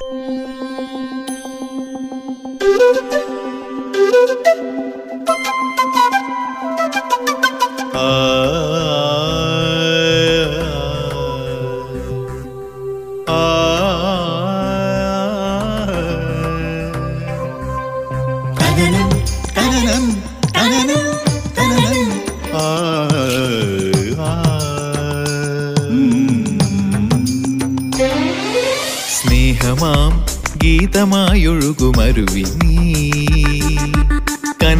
തനനം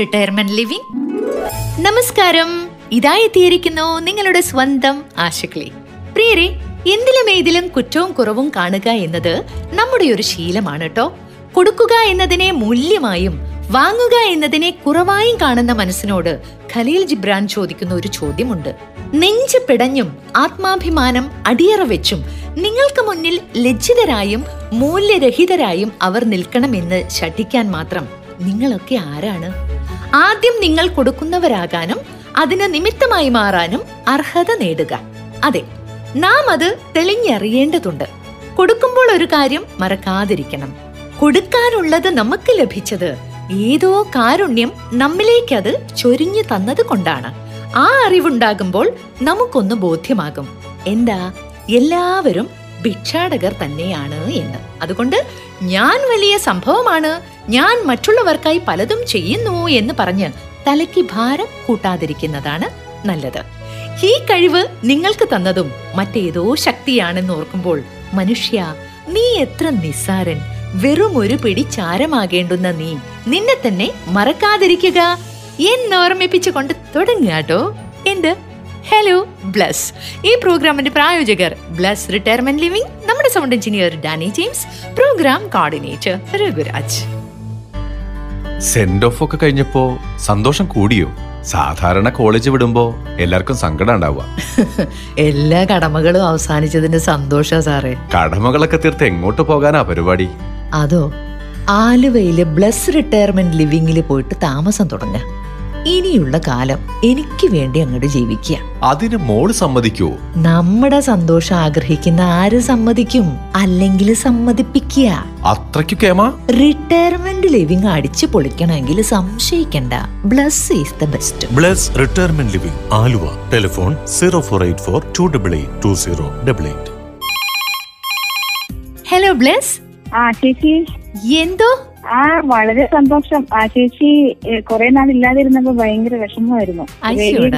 retirement living നമസ്കാരം. ഇതായി എത്തിയിരിക്കുന്നു നിങ്ങളുടെ സ്വന്തം ആശുക്ലി. പ്രിയരെ എന്തിലും ഏതിലും കുറ്റവും കുറവും കാണുക എന്നത് നമ്മുടെ ഒരു ശീലമാണ് കേട്ടോ കൊടുക്കുക എന്നതിനെ മൂല്യമായും വാങ്ങുക എന്നതിനെ കുറവായും കാണുന്ന മനസ്സിനോട് ഖലീൽ ജിബ്രാൻ ചോദിക്കുന്ന ഒരു ചോദ്യമുണ്ട്. നെഞ്ച് പിടഞ്ഞും ആത്മാഭിമാനം അടിയറ വെച്ചും നിങ്ങൾക്ക് മുന്നിൽ ലജ്ജിതരായും മൂല്യരഹിതരായും അവർ നിൽക്കണമെന്ന് ശഠിക്കാൻ മാത്രം നിങ്ങളൊക്കെ ആരാണ്? ആദ്യം നിങ്ങൾ കൊടുക്കുന്നവരാകാനും അതിന് നിമിത്തമായി മാറാനും അർഹത നേടുക. അതെ നാം അത് തെളിഞ്ഞറിയേണ്ടതുണ്ട്. കൊടുക്കുമ്പോൾ ഒരു കാര്യം മറക്കാതിരിക്കണം. കൊടുക്കാനുള്ളത് നമുക്ക് ലഭിച്ചത് ഏതോ കാരുണ്യം നമ്മിലേക്ക് അത് ചൊരിഞ്ഞു തന്നത് കൊണ്ടാണ്. ആ അറിവുണ്ടാകുമ്പോൾ നമുക്കൊന്ന് ബോധ്യമാകും. എന്താ? എല്ലാവരും ഭിക്ഷാടകർ തന്നെയാണ് എന്ന്. അതുകൊണ്ട് ഞാൻ വലിയ സംഭവമാണ്. ഞാൻ മറ്റുള്ളവർക്കായി പലതും ചെയ്യുന്നു എന്ന് പറഞ്ഞ് തലയ്ക്ക് ഭാരം കൂട്ടാതിരിക്കുന്നതാണ് നല്ലത്. ഈ കഴിവ് നിങ്ങൾക്ക് തന്നതും മറ്റേതോ ശക്തിയാണെന്ന് ഓർക്കുമ്പോൾ മനുഷ്യ നീ എത്ര നിസ്സാരൻ വെറും ഒരു പിടി ചാരമാകേണ്ടുന്ന നീ നിന്നെ തന്നെ മറക്കാതിരിക്കുക. എന്നോർമ്മിപ്പിച്ചുകൊണ്ട് തുടങ്ങാട്ടോ എന്ത്? ഹലോ ബ്ലസ് ഈ പ്രോഗ്രാമിന്റെ പ്രായോജകർ ബ്ലസ് റിട്ടയർമെന്റ് ലിവിംഗ് നമ്മുടെ sound engineer Danny James program coordinator Raghuraj. Send off ഒക്കെ കഴിഞ്ഞപ്പോ സന്തോഷം കൂടിയോ? സാധാരണ കോളേജ് വിടുമ്പോ എല്ലാവർക്കും സങ്കടം ഉണ്ടാവുക. എല്ലാ കടമകളും അവസാനിച്ചതിന്റെ സന്തോഷ സാറേ. കടമകളൊക്കെ തീർത്ത് എങ്ങോട്ട് പോകാനാ പരിപാടി? അതോ ആലുവയിലെ ബ്ലസ് റിട്ടയർമെന്റ് ലിവിംഗിൽ പോയിട്ട് താമസം തുടങ്ങ. ഇനിയുള്ള കാലം എനിക്ക് വേണ്ടി അങ്ങോട്ട് ജീവിക്കുക. അതിന് മോൾ സമ്മതിക്കോ. നമ്മുടെ സന്തോഷം ആഗ്രഹിക്കുന്ന ആര് സമ്മതിക്കും? അല്ലെങ്കിൽ സമ്മതിപ്പിക്കുക. അത്രയ്ക്ക് കേമാ. റിട്ടയർമെന്റ് ലിവിംഗ് അടിച്ചു പൊളിക്കണമെങ്കിൽ സംശയിക്കണ്ട. Bless is the best Bless retirement living Aluva. Telephone zero four eight four two double eight two zero double eight hello Bless ആ ചേച്ചി. എന്തോ? ആ വളരെ സന്തോഷം. ആ ചേച്ചി കുറെ നാൾ ഇല്ലാതിരുന്നപ്പോ ഭയങ്കര വിഷമമായിരുന്നു.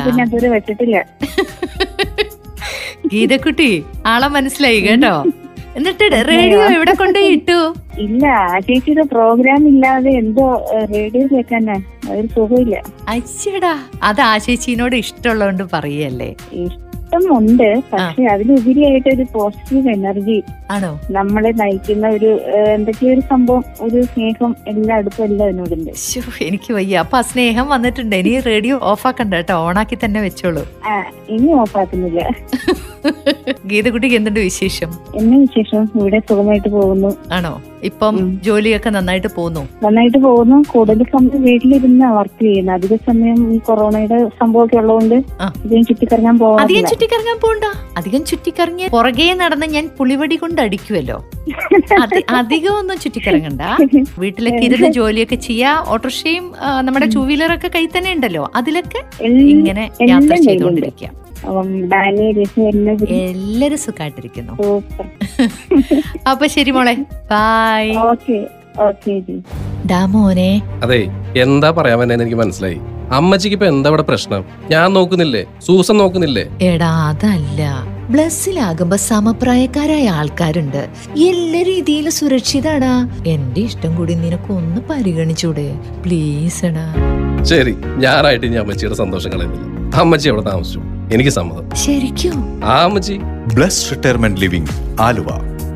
പിന്നെ അതുവരെ വെച്ചിട്ടില്ല. ഗീതക്കുട്ടി ആളെ മനസ്സിലായി കേട്ടോ? എന്നിട്ട് റേഡിയോ എവിടെ കൊണ്ടുപോയി ഇട്ടു? ഇല്ല ആ ചേച്ചിയുടെ പ്രോഗ്രാം ഇല്ലാതെ എന്തോ റേഡിയോ കേൾക്കാനാ. ഒരു സുഖമില്ല. അച്ഛടാ അത് ആ ചേച്ചീനോട് ഇഷ്ടമുള്ളതുകൊണ്ട് പറയല്ലേ ഇഷ്ടമുണ്ട് പക്ഷെ അതിലുപരിയായിട്ട് ഒരു പോസിറ്റീവ് എനർജി ആണോ? നമ്മളെ നയിക്കുന്ന ഒരു എന്തൊക്കെയോ ഒരു സംഭവം ഒരു സ്നേഹം എല്ലായിടത്തും എല്ലാം അതിനോടുണ്ട് ശ്ശോ, എനിക്ക് വയ്യ. അപ്പൊ ആ സ്നേഹം വന്നിട്ടുണ്ട്. ഇനി റേഡിയോ ഓഫാക്കണ്ട കേട്ടോ. ഓണാക്കി തന്നെ വെച്ചോളൂ. ഇനി ഓഫാക്കുന്നില്ല. ഗീതക്കുട്ടിക്ക് എന്തുണ്ട് വിശേഷം? എന്നെ വിശേഷം? ഇവിടെ സുഖമായിട്ട് പോകുന്നു. ആണോ? ഇപ്പം ജോലിയൊക്കെ നന്നായിട്ട് പോകുന്നു? നന്നായിട്ട് പോകുന്നു. കൂടുതൽ സമയം വീട്ടിലിരുന്ന് വർക്ക് ചെയ്യുന്നു. അധിക സമയം ഈ കൊറോണയുടെ സംഭവമൊക്കെ ഉള്ളതുകൊണ്ട് അധികം ചുറ്റിക്കറങ്ങാൻ പോകാം അധികം ചുറ്റിക്കറങ്ങാൻ പോകണ്ട അധികം ചുറ്റിക്കറങ്ങിയ പുറകെ നടന്ന് ഞാൻ പുളിവടി കൊണ്ട് അടിക്കുമല്ലോ അധികം ഒന്നും ചുറ്റിക്കറങ്ങണ്ട. വീട്ടിലൊക്കെ ഇരുന്ന് ജോലിയൊക്കെ ചെയ്യാ. ഓട്ടോറിക്ഷയും നമ്മുടെ ടൂ വീലറൊക്കെ കൈ തന്നെ ഉണ്ടല്ലോ. അതിലൊക്കെ ഇങ്ങനെ യാത്ര എല്ലാം എല്ലാരും സുഖമായിട്ടിരിക്കുന്നു അപ്പൊ ശരി മോളെ. ബായ് ഓക്കെ ഓക്കെ ജി ഡാമോനെ അതെ എന്താ പറയാൻ പറ്റുന്ന എനിക്ക് മനസ്സിലായി. അമ്മച്ചിക്ക് ഇപ്പൊ എന്താ ഇവിടെ പ്രശ്നം? ഞാൻ നോക്കുന്നില്ലേ? സൂസൻ നോക്കുന്നില്ലേ? എടാ അതല്ല. ബ്ലസ്സിലാകുമ്പോ സമപ്രായക്കാരായ ആൾക്കാരുണ്ട്. എല്ലാ രീതിയിലും സുരക്ഷിതാടാ. എന്റെ ഇഷ്ടം കൂടി നിനക്ക് ഒന്ന് പരിഗണിച്ചൂടെ. പ്ലീസ് എടാ. ശരി ഞാനായിട്ട് ഇനി അമ്മച്ചിയുടെ സന്തോഷം കളയുന്നില്ല. അമ്മച്ചി അവിടെ താമസിച്ചു. എനിക്ക് സമ്മതം. ശരിക്കും? ആമജി ബ്ലസ് റിട്ടയർമെന്റ് ലിവിംഗ് ആലുവ.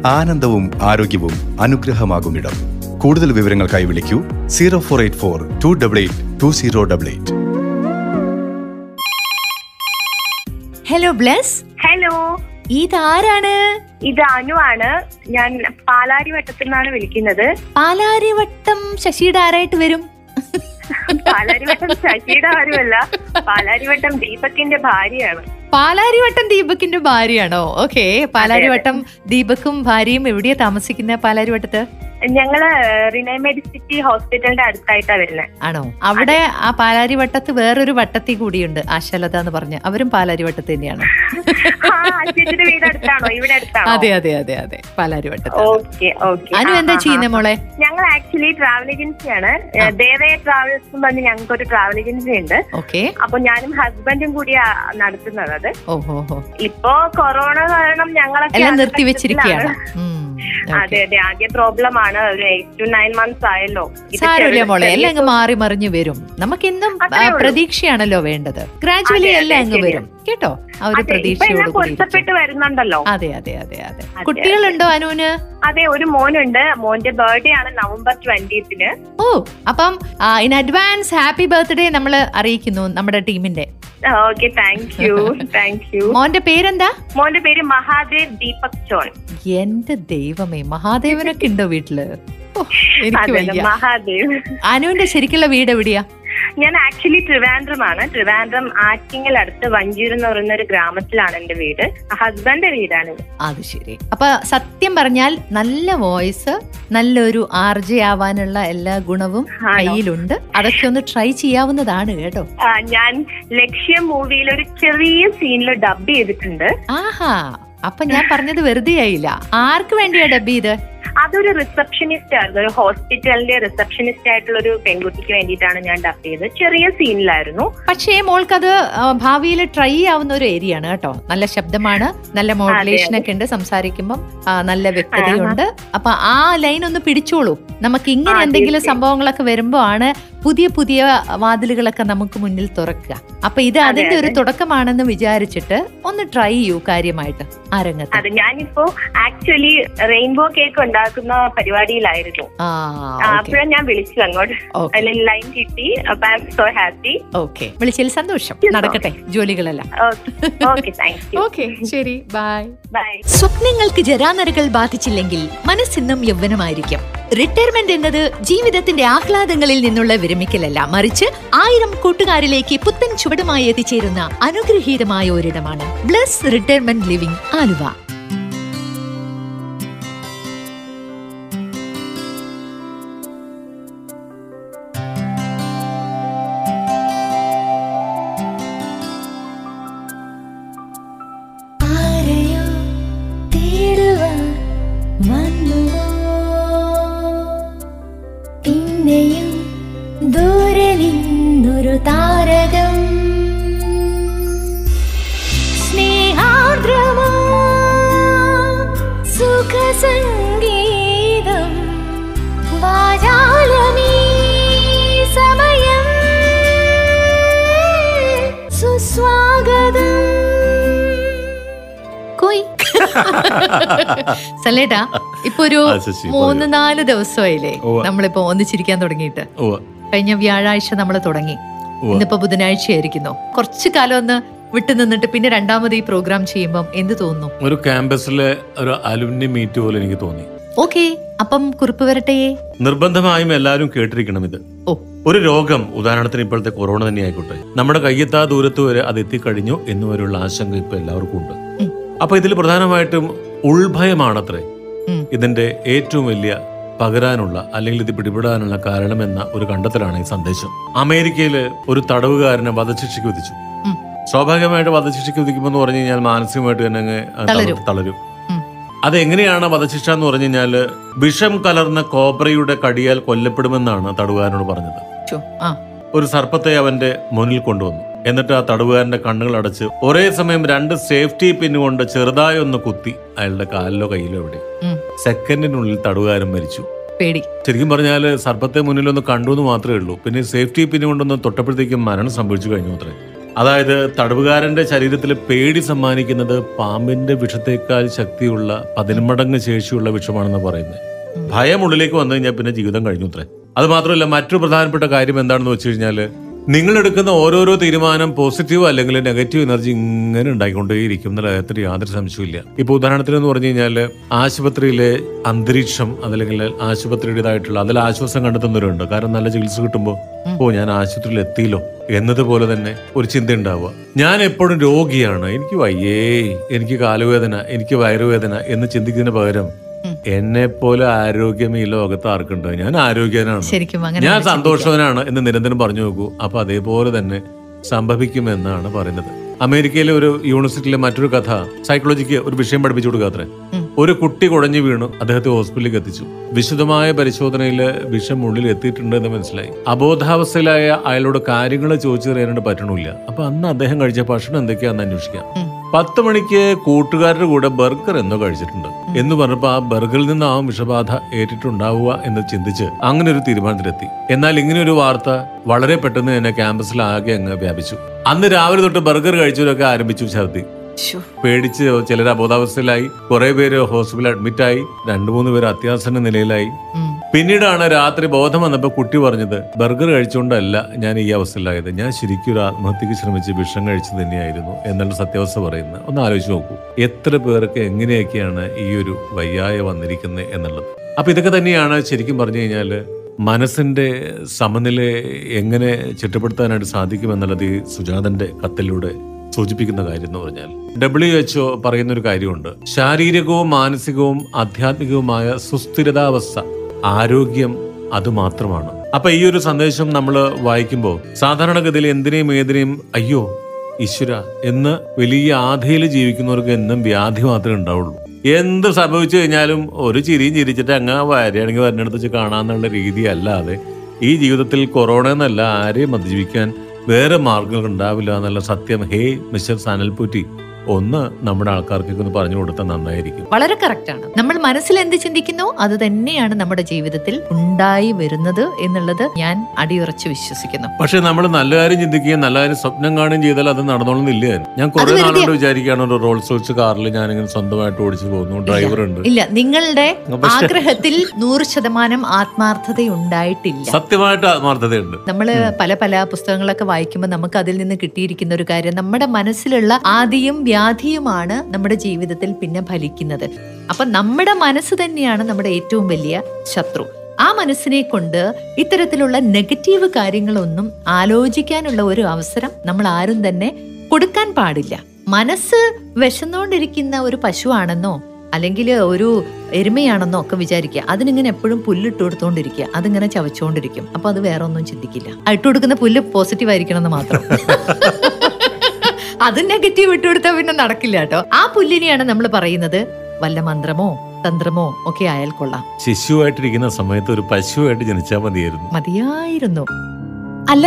ആനന്ദവും ആരോഗ്യവും അനുഗ്രഹമാകും ഇടം. കൂടുതൽ വിവരങ്ങൾക്കായി വിളിക്കൂ. Zero four eight four two double eight two zero double eight. Hello Bless hello ഇതാരാണ്? ഇത് അനു ആണ്. ഞാൻ പാലാരിവട്ടത്തിൽ നിന്നാണ് വിളിക്കുന്നത്. പാലാരിവട്ടം ശശിയുടെ ആരായിട്ട് വരും? പാലാരിവട്ടം ശശിയുടെ ആരുമല്ല പാലാരിവട്ടം ദീപക്കിന്റെ ഭാര്യയാണ്. പാലാരിവട്ടം ദീപക്കിന്റെ ഭാര്യയാണോ? ഓക്കെ പാലാരിവട്ടം ദീപക്കും ഭാര്യയും എവിടെയാ താമസിക്കുന്ന പാലാരിവട്ടത്ത്? ഞങ്ങൾ റിനൈ മെഡിസിറ്റി ഹോസ്പിറ്റലിന്റെ അടുത്തായിട്ടാ വരുന്നത് ആണോ? അവിടെ ആ പാലാരി വട്ടത്ത് വേറൊരു വട്ടത്തി കൂടിയുണ്ട് ആശാലത എന്ന് പറഞ്ഞ. അവരും പാലാരി വട്ടത്ത് തന്നെയാണ്. അതെ അതെ അതെ അതെ. പാലാരിവട്ടത്ത് ഓക്കെ ഓക്കെ. അനു എന്താ ചെയ്യുന്ന മോളെ? ഞങ്ങൾ ആക്ച്വലി ട്രാവൽ ഏജൻസിയാണ്. ദേവയ ട്രാവൽസ് എന്ന് പറഞ്ഞ് ഞങ്ങൾക്ക് ഒരു ട്രാവൽ ഏജൻസി ഉണ്ട്. ഓക്കെ. അപ്പൊ ഞാനും ഹസ്ബൻഡും കൂടിയാ നടത്തുന്നത് അത്. ഓഹോ ഇപ്പോ കൊറോണ കാരണം ഞങ്ങളൊക്കെ നിർത്തി വെച്ചിരിക്കുകയാണ്. നിർത്തിവെച്ചിരിക്കുകയാണ് അതെ അതെ. ആദ്യ പ്രോബ്ലം ആണ് ഒരു എയ്റ്റ് ടു നയൻ മന്ത്സ് ആയല്ലോ. സാരമില്ല മോളെ എല്ലാം അങ്ങ് മാറി മറിഞ്ഞു വരും. നമുക്ക് എന്നും പ്രതീക്ഷയാണല്ലോ വേണ്ടത്. ഗ്രാജുവലി എല്ലാം അങ്ങ് വരും. കേട്ടോ? ആ ഒരു പ്രതീക്ഷയോട് പൊരുത്തപ്പെട്ട് വരുന്നുണ്ടല്ലോ. അതെ അതെ അതെ അതെ. കുട്ടികളുണ്ടോ അനുവിന്? അതെ ഒരു മോനുണ്ട്. മോന്റെ ബർത്ത്ഡേ ആണ് നവംബർ ട്വന്റിന് ഓ അപ്പം ഇൻ അഡ്വാൻസ് ഹാപ്പി ബർത്ത്ഡേ നമ്മൾ അറിയിക്കുന്നു നമ്മുടെ ടീമിന്റെ. Okay thank you thank you മോന്റെ പേരെന്താ? മോന്റെ പേര് മഹാദേവ് ദീപക് ചോൺ എന്റെ ദൈവമേ മഹാദേവനൊക്കെ ഉണ്ടോ വീട്ടിൽ? എനിക്ക് വയ്യ. മഹാദേവ് അനുവിന്റെ ശരിക്കുള്ള വീട് എവിടെയാ? ഞാൻ ആക്ച്വലി ട്രിവാൻഡ്രമാണ്. ട്രിവാൻഡ്രം ആറ്റിങ്ങൽ അടുത്ത് വഞ്ചൂർ എന്ന് പറയുന്ന ഒരു ഗ്രാമത്തിലാണ് എന്റെ വീട്. ഹസ്ബൻഡ് വീടാണ്. അത് ശരി. അപ്പൊ സത്യം പറഞ്ഞാൽ നല്ല വോയിസ് നല്ലൊരു ആർജെ ആവാനുള്ള എല്ലാ ഗുണവും? കയ്യിലുണ്ട്. അതൊക്കെ ഒന്ന് ട്രൈ ചെയ്യാവുന്നതാണ് കേട്ടോ. ഞാൻ ലക്ഷ്യം മൂവിയിൽ ഒരു ചെറിയ സീനിൽ ഡബ് ചെയ്തിട്ടുണ്ട്. ആഹാ അപ്പൊ ഞാൻ പറഞ്ഞത് വെറുതെ ആയില്ല ആർക്ക് വേണ്ടിയാ ഡബ് ചെയ്ത് അതൊരു റിസപ്ഷനിസ്റ്റ് ആയിരുന്നു. ഒരു ഹോസ്പിറ്റലിന്റെ റിസപ്ഷനിസ്റ്റ് ആയിട്ടുള്ള ഒരു പെൺകുട്ടിക്ക് വേണ്ടിയിട്ടാണ് ഞാൻ ഡബ് ചെയ്തത്. ചെറിയ സീനിലായിരുന്നു പക്ഷേ മോൾക്ക് അത് ഭാവിയിൽ ട്രൈ ആവുന്ന ഒരു ഏരിയ ആണ് കേട്ടോ. നല്ല ശബ്ദമാണ് നല്ല മോഡുലേഷൻ ഒക്കെ ഉണ്ട് സംസാരിക്കുമ്പോൾ നല്ല വ്യക്തതയുണ്ട്. അപ്പൊ ആ ലൈൻ ഒന്ന് പിടിച്ചോളൂ. നമുക്ക് ഇങ്ങനെ എന്തെങ്കിലും സംഭവങ്ങളൊക്കെ വരുമ്പോ ആണ് പുതിയ പുതിയ വാതിലുകളൊക്കെ നമുക്ക് മുന്നിൽ തുറക്കുക. അപ്പൊ ഇത് അതെ, അതിന്റെ ഒരു തുടക്കമാണെന്ന് വിചാരിച്ചിട്ട് ഒന്ന് ട്രൈ ചെയ്യൂ കാര്യമായിട്ട്. ആ രംഗത്ത്. അതെ ഞാനിപ്പോ ആക്ച്വലി റെയിൻബോ കേക്ക് ഉണ്ടാക്കുന്ന പരിപാടിയിലായിരുന്നു. അപ്പോഴാണ് ഞാൻ വിളിച്ചു അങ്ങോട്ട്. അതിൽ ലൈൻ കിട്ടി. അപ്പൊ I am so happy okay. വിളിച്ചതിൽ സന്തോഷം. നടക്കട്ടെ ജോലികളെല്ലാം. ഓക്കെ ശരി. ബൈ ബൈ സ്വപ്നങ്ങൾക്ക് ജരാനരകൾ ബാധിച്ചില്ലെങ്കിൽ മനസ്സിന്നും യൗവനമായിരിക്കും. റിട്ടയർമെന്റ് എന്നത് ജീവിതത്തിന്റെ ആഹ്ലാദങ്ങളിൽ നിന്നുള്ള വിരമിക്കലല്ല. മറിച്ച് ആയിരം കൂട്ടുകാരിലേക്ക് പുത്തൻ ചുവടുമായി എത്തിച്ചേരുന്ന അനുഗ്രഹീതമായ ഒരിടമാണ്. Bless retirement living Aluva. സല്ലേട്ടാ ഇപ്പൊ ഒരു മൂന്ന്. നാല് ദിവസമായില്ലേ. നമ്മളിപ്പോ ഒന്നിച്ചിരിക്കാൻ തുടങ്ങിയിട്ട്. കഴിഞ്ഞ വ്യാഴാഴ്ച നമ്മൾ തുടങ്ങി. ഇന്നിപ്പോ ബുധനാഴ്ചയായിരിക്കുന്നു. കുറച്ചു കാലം ഒന്ന് വിട്ടുനിന്നിട്ട് പിന്നെ രണ്ടാമത് ഈ പ്രോഗ്രാം ചെയ്യുമ്പോൾ എന്ത് തോന്നുന്നു? ഒരു ക്യാമ്പസിലെ ഒരു അലുമിനി മീറ്റ് പോലെ എനിക്ക് തോന്നി. ഓക്കെ അപ്പം കുറിപ്പ് വരട്ടെ നിർബന്ധമായും എല്ലാവരും കേട്ടിരിക്കണം ഇത്. ഒരു രോഗം ഉദാഹരണത്തിന് ഇപ്പോഴത്തെ കൊറോണ തന്നെ ആയിക്കോട്ടെ. നമ്മുടെ കയ്യെത്താ ദൂരത്ത് വരെ അത് എത്തിക്കഴിഞ്ഞു എന്നുവരെയുള്ള ആശങ്ക ഇപ്പൊ എല്ലാവർക്കും ഉണ്ട്. അപ്പൊ ഇതിൽ പ്രധാനമായിട്ടും ഉൾഭയമാണത്രേ. ഇതിന്റെ ഏറ്റവും വലിയ പകരാനുള്ള അല്ലെങ്കിൽ ഇത് പിടിപെടാനുള്ള കാരണമെന്ന ഒരു കണ്ടെത്തലാണ് ഈ സന്ദേശം. അമേരിക്കയിൽ ഒരു തടവുകാരനെ വധശിക്ഷയ്ക്ക് വിധിച്ചു. സ്വാഭാവികമായിട്ട് വധശിക്ഷയ്ക്ക് വിധിക്കുമ്പോൾ എന്ന് പറഞ്ഞു കഴിഞ്ഞാൽ മാനസികമായിട്ട് തന്നെ തളരും. അതെങ്ങനെയാണ് വധശിക്ഷ എന്ന് പറഞ്ഞു കഴിഞ്ഞാൽ വിഷം കലർന്ന കോബ്രയുടെ കടിയാൽ കൊല്ലപ്പെടുമെന്നാണ് തടവുകാരനോട് പറഞ്ഞത്. ഒരു സർപ്പത്തെ അവന്റെ മുന്നിൽ കൊണ്ടുവന്നു. എന്നിട്ട് ആ തടവുകാരന്റെ കണ്ണുകൾ അടച്ച് ഒരേ സമയം രണ്ട് സേഫ്റ്റി പിൻ കൊണ്ട് ചെറുതായി ഒന്ന് കുത്തി അയാളുടെ കാലിലോ കയ്യിലോ എവിടെ. സെക്കൻഡിനുള്ളിൽ തടവുകാരൻ മരിച്ചു. പേടി. ശരിക്കും പറഞ്ഞാൽ സർപ്പത്തെ മുന്നിൽ ഒന്ന് കണ്ടു എന്ന് മാത്രമേ ഉള്ളൂ. പിന്നെ സേഫ്റ്റി പിൻ കൊണ്ടൊന്ന് തൊട്ടപ്പോഴത്തേക്കും മരണം സംഭവിച്ചു കഴിഞ്ഞു അത്രേ. അതായത് തടവുകാരന്റെ ശരീരത്തിൽ പേടി സമ്മാനിക്കുന്നത് പാമ്പിന്റെ വിഷത്തേക്കാൾ ശക്തിയുള്ള പതിന്മടങ്ങ് ശേഷിയുള്ള വിഷമാണെന്ന് പറയുന്നത്. ഭയം ഉള്ളിലേക്ക് വന്നു കഴിഞ്ഞാൽ പിന്നെ ജീവിതം കഴിഞ്ഞു അത്രേ. അത് മാത്രമല്ല മറ്റു പ്രധാനപ്പെട്ട കാര്യം എന്താണെന്ന് വെച്ച് കഴിഞ്ഞാൽ നിങ്ങൾ എടുക്കുന്ന ഓരോരോ തീരുമാനം പോസിറ്റീവ് അല്ലെങ്കിൽ നെഗറ്റീവ് എനർജി ഇങ്ങനെ ഉണ്ടായിക്കൊണ്ടേയിരിക്കും എന്നുള്ള കാര്യത്തിൽ യാതൊരു സംശയമില്ല ഇപ്പൊ ഉദാഹരണത്തിന് എന്ന് പറഞ്ഞു കഴിഞ്ഞാൽ ആശുപത്രിയിലെ അന്തരീക്ഷം അതല്ലെങ്കിൽ ആശുപത്രിയുടേതായിട്ടുള്ള അതിൽ ആശ്വാസം കണ്ടെത്തുന്നവരുണ്ട്. കാരണം നല്ല ചികിത്സ കിട്ടുമ്പോൾ ഓ ഞാൻ ആശുപത്രിയിൽ എത്തിയില്ലോ. എന്നതുപോലെ തന്നെ ഒരു ചിന്ത ഉണ്ടാവുക. ഞാൻ എപ്പോഴും രോഗിയാണ്. എനിക്ക് വയ്യേ എനിക്ക് കാലുവേദന എനിക്ക് വയറുവേദന എന്ന് ചിന്തിക്കുന്നതിന് പകരം എന്നെ പോലെ ആരോഗ്യം ഈ ലോകത്ത് ആർക്കുണ്ട്? ഞാൻ ആരോഗ്യനാണ്. ഞാൻ സന്തോഷവനാണ് എന്ന് നിരന്തരം പറഞ്ഞു നോക്കൂ. അപ്പൊ അതേപോലെ തന്നെ സംഭവിക്കുമെന്നാണ് പറയുന്നത്. അമേരിക്കയിലെ ഒരു യൂണിവേഴ്സിറ്റിയിലെ മറ്റൊരു കഥ സൈക്കോളജിക്ക് ഒരു വിഷയം പഠിപ്പിച്ചു ഉം. ഒരു കുട്ടി കുഴഞ്ഞു വീണു. അദ്ദേഹത്തെ ഹോസ്പിറ്റലിലേക്ക് എത്തിച്ചു. വിശദമായ പരിശോധനയിൽ വിഷം ഉള്ളിൽ എത്തിയിട്ടുണ്ട് എന്ന് മനസ്സിലായി. അബോധാവസ്ഥയിലായ അയാളോട് കാര്യങ്ങൾ ചോദിച്ചു തരാനായിട്ട് പറ്റണില്ല അപ്പൊ അന്ന് അദ്ദേഹം കഴിച്ച ഭക്ഷണം എന്തൊക്കെയാന്ന് അന്വേഷിക്കാം. പത്ത് മണിക്ക് കൂട്ടുകാരുടെ കൂടെ ബർഗർ എന്നോ കഴിച്ചിട്ടുണ്ട്. എന്ന് പറഞ്ഞപ്പോ ആ ബർഗറിൽ നിന്നാവും വിഷബാധ ഏറ്റിട്ടുണ്ടാവുക എന്ന് ചിന്തിച്ച് അങ്ങനെ ഒരു തീരുമാനത്തിലെത്തി. എന്നാൽ ഇങ്ങനെ ഒരു വാർത്ത വളരെ പെട്ടെന്ന് തന്നെ ക്യാമ്പസിൽ ആകെ അങ്ങ് വ്യാപിച്ചു. അന്ന് രാവിലെ തൊട്ട് ബർഗർ കഴിച്ചവരൊക്കെ ആരംഭിച്ചു ഛർദി. ശ്ശോ. പേടിച്ച് ചിലർ അബോധാവസ്ഥയിലായി. കുറെ പേര് ഹോസ്പിറ്റലിൽ അഡ്മിറ്റായി രണ്ടു മൂന്ന് പേര് അത്യാസന്ന നിലയിലായി. പിന്നീടാണ് രാത്രി ബോധം വന്നപ്പോൾ കുട്ടി പറഞ്ഞത് ബർഗർ കഴിച്ചുകൊണ്ടല്ല ഞാൻ ഈ അവസ്ഥയിലായത്. ഞാൻ ശരിക്കും ഒരു ആത്മഹത്യക്ക് ശ്രമിച്ച് വിഷം കഴിച്ചു തന്നെയായിരുന്നു എന്നുള്ള സത്യാവസ്ഥ പറയുന്നത്. ഒന്ന് ആലോചിച്ച് നോക്കൂ. എത്ര പേർക്ക് എങ്ങനെയൊക്കെയാണ് ഈ ഒരു വയ്യായ വന്നിരിക്കുന്നത് എന്നുള്ളത്? അപ്പൊ ഇതൊക്കെ തന്നെയാണ് ശരിക്കും പറഞ്ഞു കഴിഞ്ഞാൽ മനസ്സിന്റെ സമനില എങ്ങനെ ചിട്ടപ്പെടുത്താനായിട്ട് സാധിക്കുമെന്നുള്ളത് ഈ സുജാതന്റെ കത്തിലൂടെ സൂചിപ്പിക്കുന്ന കാര്യം എന്ന് പറഞ്ഞാൽ ഡബ്ല്യു എച്ച് ഒ പറയുന്ന ഒരു കാര്യമുണ്ട്. ശാരീരികവും മാനസികവും ആധ്യാത്മികവുമായ സുസ്ഥിരതാവസ്ഥ ആരോഗ്യം അത് മാത്രമാണ്. അപ്പൊ ഈ ഒരു സന്ദേശം നമ്മൾ വായിക്കുമ്പോൾ സാധാരണഗതിയിൽ എന്തിനേയും ഏതിനേയും അയ്യോ ഈശ്വര എന്ന് വലിയ ആധയിൽ ജീവിക്കുന്നവർക്ക് എന്നും വ്യാധി മാത്രമേ ഉണ്ടാവുള്ളൂ. എന്ത് സംഭവിച്ചു കഴിഞ്ഞാലും ഒരു ചിരിയും ചിരിച്ചിട്ട് അങ്ങ് വരയാണെങ്കിൽ വരണെടുത്ത് വെച്ച് കാണാന്നുള്ള രീതി അല്ലാതെ ഈ ജീവിതത്തിൽ കൊറോണ എന്നല്ല ആരെയും അതിജീവിക്കാൻ വേറെ മാർഗങ്ങൾ ഉണ്ടാവില്ല എന്നുള്ള സത്യം ഹേ മിസ്റ്റർ സനൽപുറ്റി. ഒന്ന് നമ്മുടെ ആൾക്കാർക്ക് ഒന്ന് പറഞ്ഞു കൊടുത്താൽ നന്നായിരിക്കും. വളരെ കറക്റ്റ് ആണ്. നമ്മൾ മനസ്സിൽ എന്ത് ചിന്തിക്കുന്നു? അത് തന്നെയാണ് നമ്മുടെ ജീവിതത്തിൽ ഉണ്ടായി വരുന്നത് എന്നുള്ളത് ഞാൻ അടിയുറച്ച് വിശ്വസിക്കുന്നു. പക്ഷെ നമ്മൾ നല്ല കാര്യം ചിന്തിക്കുകയും നല്ല കാര്യം സ്വപ്നം കാണുകയും ചെയ്താൽ അത് നടന്നോളുന്നില്ല ഞാൻ കുറെ നാളോട് വിചാരിക്കുകയാണ് ഒരു റോൾസ് റോയ്സ് കാറിൽ ഞാൻ ഇങ്ങനെ സ്വന്തമായിട്ട് ഓടിച്ചു പോകുന്നു ഡ്രൈവർ ഉണ്ട്. ഇല്ല നിങ്ങളുടെ ആഗ്രഹത്തിൽ നൂറ് ശതമാനം ആത്മാർത്ഥത ഉണ്ടായിട്ടില്ല സത്യമായിട്ട് ആത്മാർത്ഥതയുണ്ട്. നമ്മൾ പല പല പുസ്തകങ്ങളൊക്കെ വായിക്കുമ്പോൾ നമുക്ക് അതിൽ നിന്ന് കിട്ടിയിരിക്കുന്ന ഒരു കാര്യം നമ്മുടെ മനസ്സിലുള്ള ആദിയും വ്യാധിയുമാണ് നമ്മുടെ ജീവിതത്തിൽ പിന്നെ ഫലിക്കുന്നത്. അപ്പൊ നമ്മുടെ മനസ്സ് തന്നെയാണ് നമ്മുടെ ഏറ്റവും വലിയ ശത്രു. ആ മനസ്സിനെ കൊണ്ട് ഇത്തരത്തിലുള്ള നെഗറ്റീവ് കാര്യങ്ങളൊന്നും ആലോചിക്കാനുള്ള ഒരു അവസരം നമ്മൾ ആരും തന്നെ കൊടുക്കാൻ പാടില്ല. മനസ്സ് വിശന്നുകൊണ്ടിരിക്കുന്ന ഒരു പശുവാണെന്നോ അല്ലെങ്കിൽ ഒരു എരുമയാണെന്നോ ഒക്കെ വിചാരിക്കുക. അതിനിങ്ങനെ എപ്പോഴും പുല്ലിട്ട് കൊടുത്തോണ്ടിരിക്കുക. അതിങ്ങനെ ചവച്ചുകൊണ്ടിരിക്കും അപ്പൊ അത് വേറെ ഒന്നും ചിന്തിക്കില്ല. ഇട്ട് കൊടുക്കുന്ന പുല്ല് പോസിറ്റീവ് ആയിരിക്കണം എന്ന് മാത്രം. അത് നെഗറ്റീവ് ഇട്ട് കൊടുത്താൽ പിന്നെ നടക്കില്ല കേട്ടോ. ആ പുല്ലിനെയാണ് നമ്മൾ പറയുന്നത് വല്ല മന്ത്രമോ തന്ത്രമോ ഒക്കെ ആയാൽ കൊള്ളാം. ശിശുവായിട്ടിരിക്കുന്ന സമയത്ത് ഒരു പശുവായിട്ട് ജനിച്ചാൽ മതിയായിരുന്നു. മതിയായിരുന്നു. അല്ല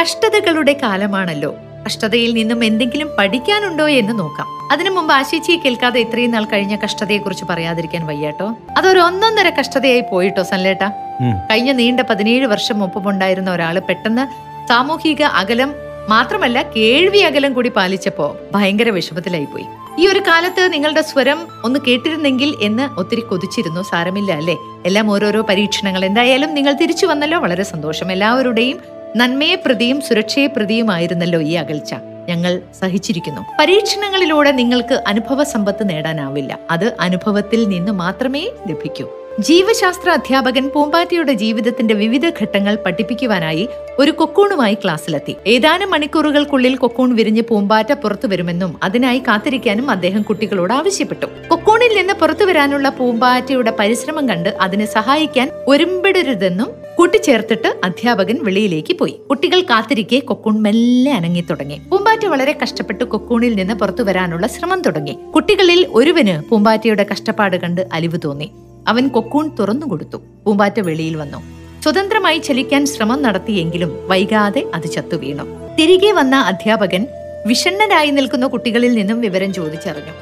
കഷ്ടതകളുടെ കാലമാണല്ലോ. കഷ്ടതയിൽ നിന്നും എന്തെങ്കിലും പഠിക്കാനുണ്ടോ എന്ന് നോക്കാം. അതിനു മുമ്പ് ആശിച്ചിയെ കേൾക്കാതെ ഇത്രയും നാൾ കഴിഞ്ഞ കഷ്ടതയെക്കുറിച്ച് പറയാതിരിക്കാൻ വയ്യാട്ടോ. അതൊരു ഒന്നൊന്നര കഷ്ടതയായി പോയിട്ടോ സൻലേട്ട കഴിഞ്ഞ നീണ്ട പതിനേഴ് വർഷം ഒപ്പമുണ്ടായിരുന്ന ഒരാൾ പെട്ടെന്ന് സാമൂഹിക അകലം മാത്രമല്ല കേൾവി അകലം കൂടി പാലിച്ചപ്പോ ഭയങ്കര വിഷമത്തിലായി പോയി. ഈ ഒരു കാലത്ത് നിങ്ങളുടെ സ്വരം ഒന്ന് കേട്ടിരുന്നെങ്കിൽ എന്ന് ഒത്തിരി കൊതിച്ചിരുന്നു. സാരമില്ല അല്ലേ? എല്ലാം ഓരോരോ പരീക്ഷണങ്ങൾ. എന്തായാലും നിങ്ങൾ തിരിച്ചു വന്നല്ലോ. വളരെ സന്തോഷം. എല്ലാവരുടെയും നന്മയെ പ്രതിയും സുരക്ഷയെ പ്രതിയുമായിരുന്നല്ലോ ഈ അകൽച്ച. ഞങ്ങൾ സഹിച്ചിരിക്കുന്നു. പരീക്ഷണങ്ങളിലൂടെ നിങ്ങൾക്ക് അനുഭവ സമ്പത്ത് നേടാനാവില്ല. അത് അനുഭവത്തിൽ നിന്ന് മാത്രമേ ലഭിക്കൂ. ജീവശാസ്ത്ര അധ്യാപകൻ പൂമ്പാറ്റയുടെ ജീവിതത്തിന്റെ വിവിധ ഘട്ടങ്ങൾ പഠിപ്പിക്കുവാനായി ഒരു കൊക്കൂണുമായി ക്ലാസ്സിലെത്തി. ഏതാനും മണിക്കൂറുകൾക്കുള്ളിൽ കൊക്കൂൺ വിരിഞ്ഞ് പൂമ്പാറ്റ പുറത്തു വരുമെന്നും അതിനായി കാത്തിരിക്കാനും അദ്ദേഹം കുട്ടികളോട് ആവശ്യപ്പെട്ടു. കൊക്കൂണിൽ നിന്ന് പുറത്തു വരാനുള്ള പൂമ്പാറ്റയുടെ പരിശ്രമം കണ്ട് അതിനെ സഹായിക്കാൻ ഒരുമ്പെടരുതെന്നും കൂട്ടിച്ചേർത്തിട്ട് അധ്യാപകൻ വെളിയിലേക്ക് പോയി. കുട്ടികൾ കാത്തിരിക്കെ കൊക്കൂൺ മെല്ലെ അനങ്ങി തുടങ്ങി. പൂമ്പാറ്റ വളരെ കഷ്ടപ്പെട്ട് കൊക്കൂണിൽ നിന്ന് പുറത്തു വരാനുള്ള ശ്രമം തുടങ്ങി. കുട്ടികളിൽ ഒരുവന് പൂമ്പാറ്റയുടെ കഷ്ടപ്പാട് കണ്ട് അലിവ് തോന്നി. അവൻ കൊക്കൂൺ തുറന്നു കൊടുത്തു. പൂമ്പാറ്റ വെളിയിൽ വന്നു. സ്വതന്ത്രമായി ചലിക്കാൻ ശ്രമം നടത്തിയെങ്കിലും വൈകാതെ അത് ചത്തു വീണു. തിരികെ വന്ന അധ്യാപകൻ വിഷണ്ണരായി നിൽക്കുന്ന കുട്ടികളിൽ നിന്നും വിവരം ചോദിച്ചറിഞ്ഞു.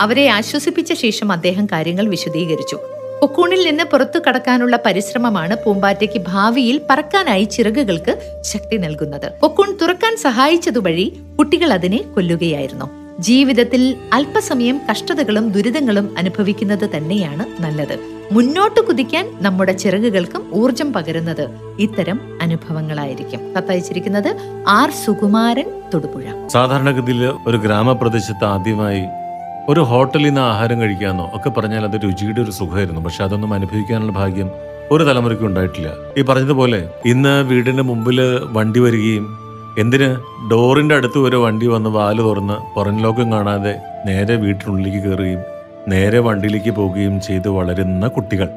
അവരെ ആശ്വസിപ്പിച്ച ശേഷം അദ്ദേഹം കാര്യങ്ങൾ വിശദീകരിച്ചു. കൊക്കൂണിൽ നിന്ന് പുറത്തു കടക്കാനുള്ള പരിശ്രമമാണ് പൂമ്പാറ്റയ്ക്ക് ഭാവിയിൽ പറക്കാനായി ചിറകുകൾക്ക് ശക്തി നൽകുന്നത്. കൊക്കൂൺ തുറക്കാൻ സഹായിച്ചതുവഴി കുട്ടികൾ അതിനെ കൊല്ലുകയായിരുന്നു. ജീവിതത്തിൽ അല്പസമയം കഷ്ടതകളും ദുരിതങ്ങളും അനുഭവിക്കുന്നത് തന്നെയാണ് നല്ലത്. മുന്നോട്ട് കുതിക്കാൻ നമ്മുടെ ചിറകുകൾക്കും ഊർജം പകരുന്നത് ഇത്തരം അനുഭവങ്ങളായിരിക്കും. കത്തയച്ചിരിക്കുന്നത് ആർ സുകുമാരൻ തൊടുപുഴ. സാധാരണഗതിയിൽ ഒരു ഗ്രാമപ്രദേശത്ത് ആദ്യമായി ഒരു ഹോട്ടലിൽ നിന്ന് ആഹാരം കഴിക്കാന്നോ ഒക്കെ പറഞ്ഞാൽ അത് രുചിയുടെ ഒരു സുഖമായിരുന്നു. പക്ഷെ അതൊന്നും അനുഭവിക്കാനുള്ള ഭാഗ്യം ഒരു തലമുറയ്ക്ക് ഉണ്ടായിട്ടില്ല. ഈ പറഞ്ഞതുപോലെ ഇന്ന് വീടിന്റെ മുമ്പിൽ വണ്ടി വരികയും എന്തിന് ഡോറിന്റെ അടുത്ത് വരെ വണ്ടി വന്ന് വാൽ തുറന്ന് പുറം ലോകം കാണാതെ നേരെ വീട്ടിനുള്ളിലേക്ക് കയറുകയും നേരെ വണ്ടിയിലേക്ക് പോവുകയും ചെയ്ത് വളരുന്ന കുട്ടികൾ.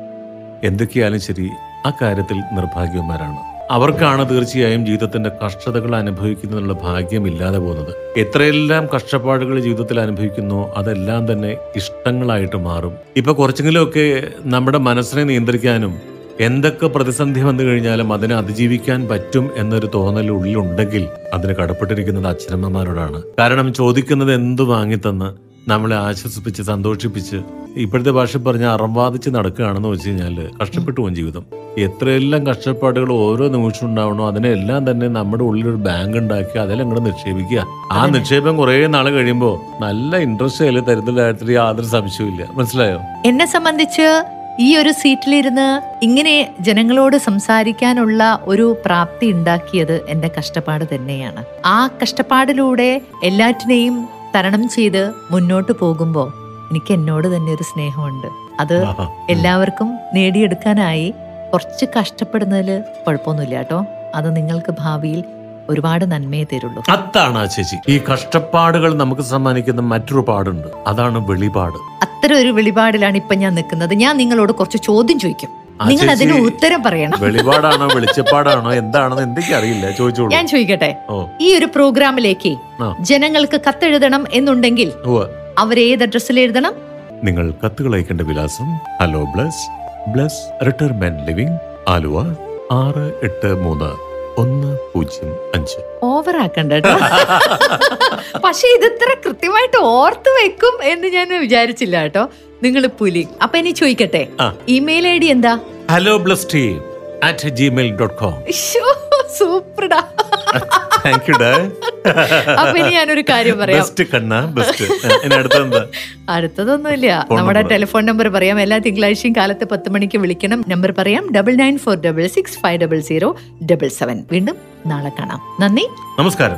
എന്തൊക്കെയാലും ശരി ആ കാര്യത്തിൽ നിർഭാഗ്യവന്മാരാണ്. അവർക്കാണ് തീർച്ചയായും ജീവിതത്തിന്റെ കഷ്ടതകൾ അനുഭവിക്കുന്നതിനുള്ള ഭാഗ്യം ഇല്ലാതെ പോകുന്നത്. എത്രയെല്ലാം കഷ്ടപ്പാടുകൾ ജീവിതത്തിൽ അനുഭവിക്കുന്നു അതെല്ലാം തന്നെ ഇഷ്ടങ്ങളായിട്ട് മാറും. ഇപ്പൊ കുറച്ചെങ്കിലുമൊക്കെ നമ്മുടെ മനസ്സിനെ നിയന്ത്രിക്കാനും എന്തൊക്കെ പ്രതിസന്ധി വന്നു കഴിഞ്ഞാലും അതിനെ അതിജീവിക്കാൻ പറ്റും എന്നൊരു തോന്നൽ ഉള്ളിലുണ്ടെങ്കിൽ അതിന് കടപ്പെട്ടിരിക്കുന്നത് അച്ഛനമ്മമാരോടാണ്. കാരണം ചോദിക്കുന്നത് എന്ത് വാങ്ങിത്തന്ന് നമ്മളെ ആശ്വസിപ്പിച്ച് സന്തോഷിപ്പിച്ച് ഇപ്പോഴത്തെ ഭാഷ പറഞ്ഞ അറംവാദിച്ച് നടക്കുകയാണെന്ന് വെച്ച് കഴിഞ്ഞാൽ കഷ്ടപ്പെട്ടു പോകും ജീവിതം. എത്രയെല്ലാം കഷ്ടപ്പാടുകൾ ഓരോ നിമിഷം ഉണ്ടാവണോ അതിനെല്ലാം തന്നെ നമ്മുടെ ഉള്ളിൽ ഒരു ബാങ്ക് ഉണ്ടാക്കി അതെല്ലാം നിക്ഷേപിക്കുക. ആ നിക്ഷേപം കുറെ നാൾ കഴിയുമ്പോൾ നല്ല ഇൻട്രസ്റ്റ് അതിൽ തരുന്ന കാര്യത്തിൽ യാതൊരു സംശയവും മനസ്സിലായോ? എന്നെ സംബന്ധിച്ച് ഈ ഒരു സീറ്റിലിരുന്ന് ഇങ്ങനെ ജനങ്ങളോട് സംസാരിക്കാനുള്ള ഒരു പ്രാപ്തി ഉണ്ടാക്കിയത് എന്റെ കഷ്ടപ്പാട് തന്നെയാണ്. ആ കഷ്ടപ്പാടിലൂടെ എല്ലാറ്റിനെയും തരണം ചെയ്ത് മുന്നോട്ട് പോകുമ്പോൾ എനിക്ക് എന്നോട് തന്നെ ഒരു സ്നേഹമുണ്ട്. അത് എല്ലാവർക്കും നേടിയെടുക്കാനായി കുറച്ച് കഷ്ടപ്പെടുന്നതിൽ കുഴപ്പമൊന്നുമില്ല കേട്ടോ. അത് നിങ്ങൾക്ക് ഭാവിയിൽ ഒരുപാട് നന്മയെ തരുള്ളൂ. അതാണ് ആ ചേച്ചി. ഈ കഷ്ടപ്പാടുകൾ നമുക്ക് സമ്മാനിക്കുന്ന മറ്റൊരു പാടുണ്ട്. അതാണ് വെളിപാട്. അത്തരം ഒരു വെളിപാടിലാണ് ഇപ്പൊ ഞാൻ നിൽക്കുന്നത്. ഞാൻ നിങ്ങളോട് കുറച്ച് ചോദ്യം ചോദിക്കും. നിങ്ങൾ അതിന് ഉത്തരം പറയണം. വെളിപാടാണോ വെളിച്ചപ്പാടാണോ എന്താണെന്ന് എന്തൊക്കെ അറിയില്ല ചോദിച്ചോളൂ. ഞാൻ ചോദിക്കട്ടെ? ഈ ഒരു പ്രോഗ്രാമിലേക്ക്. ജനങ്ങൾക്ക് കത്തെഴുതണം എന്നുണ്ടെങ്കിൽ. അവർ ഏത് അഡ്രസ്സിൽ എഴുതണം? നിങ്ങൾ കത്തുകൾ അയക്കേണ്ട വിലാസം hello Bless Bless retirement living Aluva ആറ് എട്ട് മൂന്ന് ഒന്ന് പൂജ്യം അഞ്ച്. ഓവർ ആക്കണ്ട പക്ഷെ ഇത് ഇത്ര കൃത്യമായിട്ട് ഓർത്ത് വെക്കും എന്ന് ഞാൻ വിചാരിച്ചില്ല കേട്ടോ. നിങ്ങൾ പുലി. അപ്പൊ ഇനി ചോദിക്കട്ടെ? ഇമെയിൽ ഐ ഡി എന്താ? Hello Bless team at Gmail dot com സൂപ്പർടാ. Thank you ഡേ. അപ്പൊ ഇനി ഞാനൊരു കാര്യം പറയാം. ബെസ്റ്റ് കണ്ണ ബെസ്റ്റ് ഇനി അടുത്തെന്താ അടുത്തതൊന്നുമില്ല. നമ്മുടെ ടെലിഫോൺ നമ്പർ പറയാം. എല്ലാ തിങ്കളാഴ്ചയും കാലത്ത് പത്ത് മണിക്ക് വിളിക്കണം. നമ്പർ പറയാം. Double nine four double six five double zero double seven വീണ്ടും നാളെ കാണാം. നന്ദി. നമസ്കാരം.